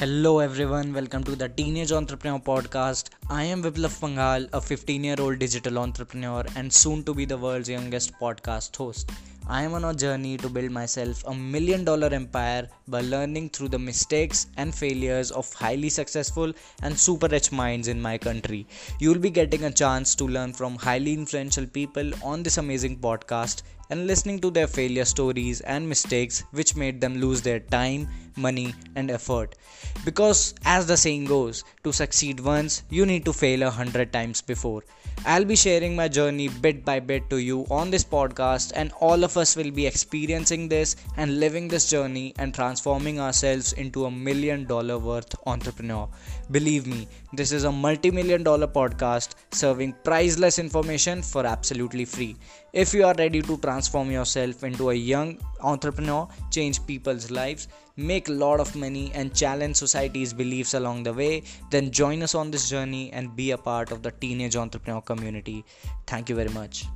Hello everyone, welcome to the Teenage Entrepreneur Podcast. I am Viplav Pangal, a 15 year old digital entrepreneur and soon to be the world's youngest podcast host. I am on a journey to build myself a million dollar empire by learning through the mistakes and failures of highly successful and super rich minds in my country. You will be getting a chance to learn from highly influential people on this amazing podcast and listening to their failure stories and mistakes which made them lose their time, money, and effort. Because, as the saying goes, to succeed once, you need to fail a hundred times before. I'll be sharing my journey bit by bit to you on this podcast, and all of us will be experiencing this and living this journey and transforming ourselves into a million dollar worth entrepreneur. Believe me, this is a multi million dollar podcast serving priceless information for absolutely free. If you are ready to transform yourself into a young entrepreneur, change people's lives, make a lot of money, and challenge society's beliefs along the way, then join us on this journey and be a part of the teenage entrepreneur community. Thank you very much.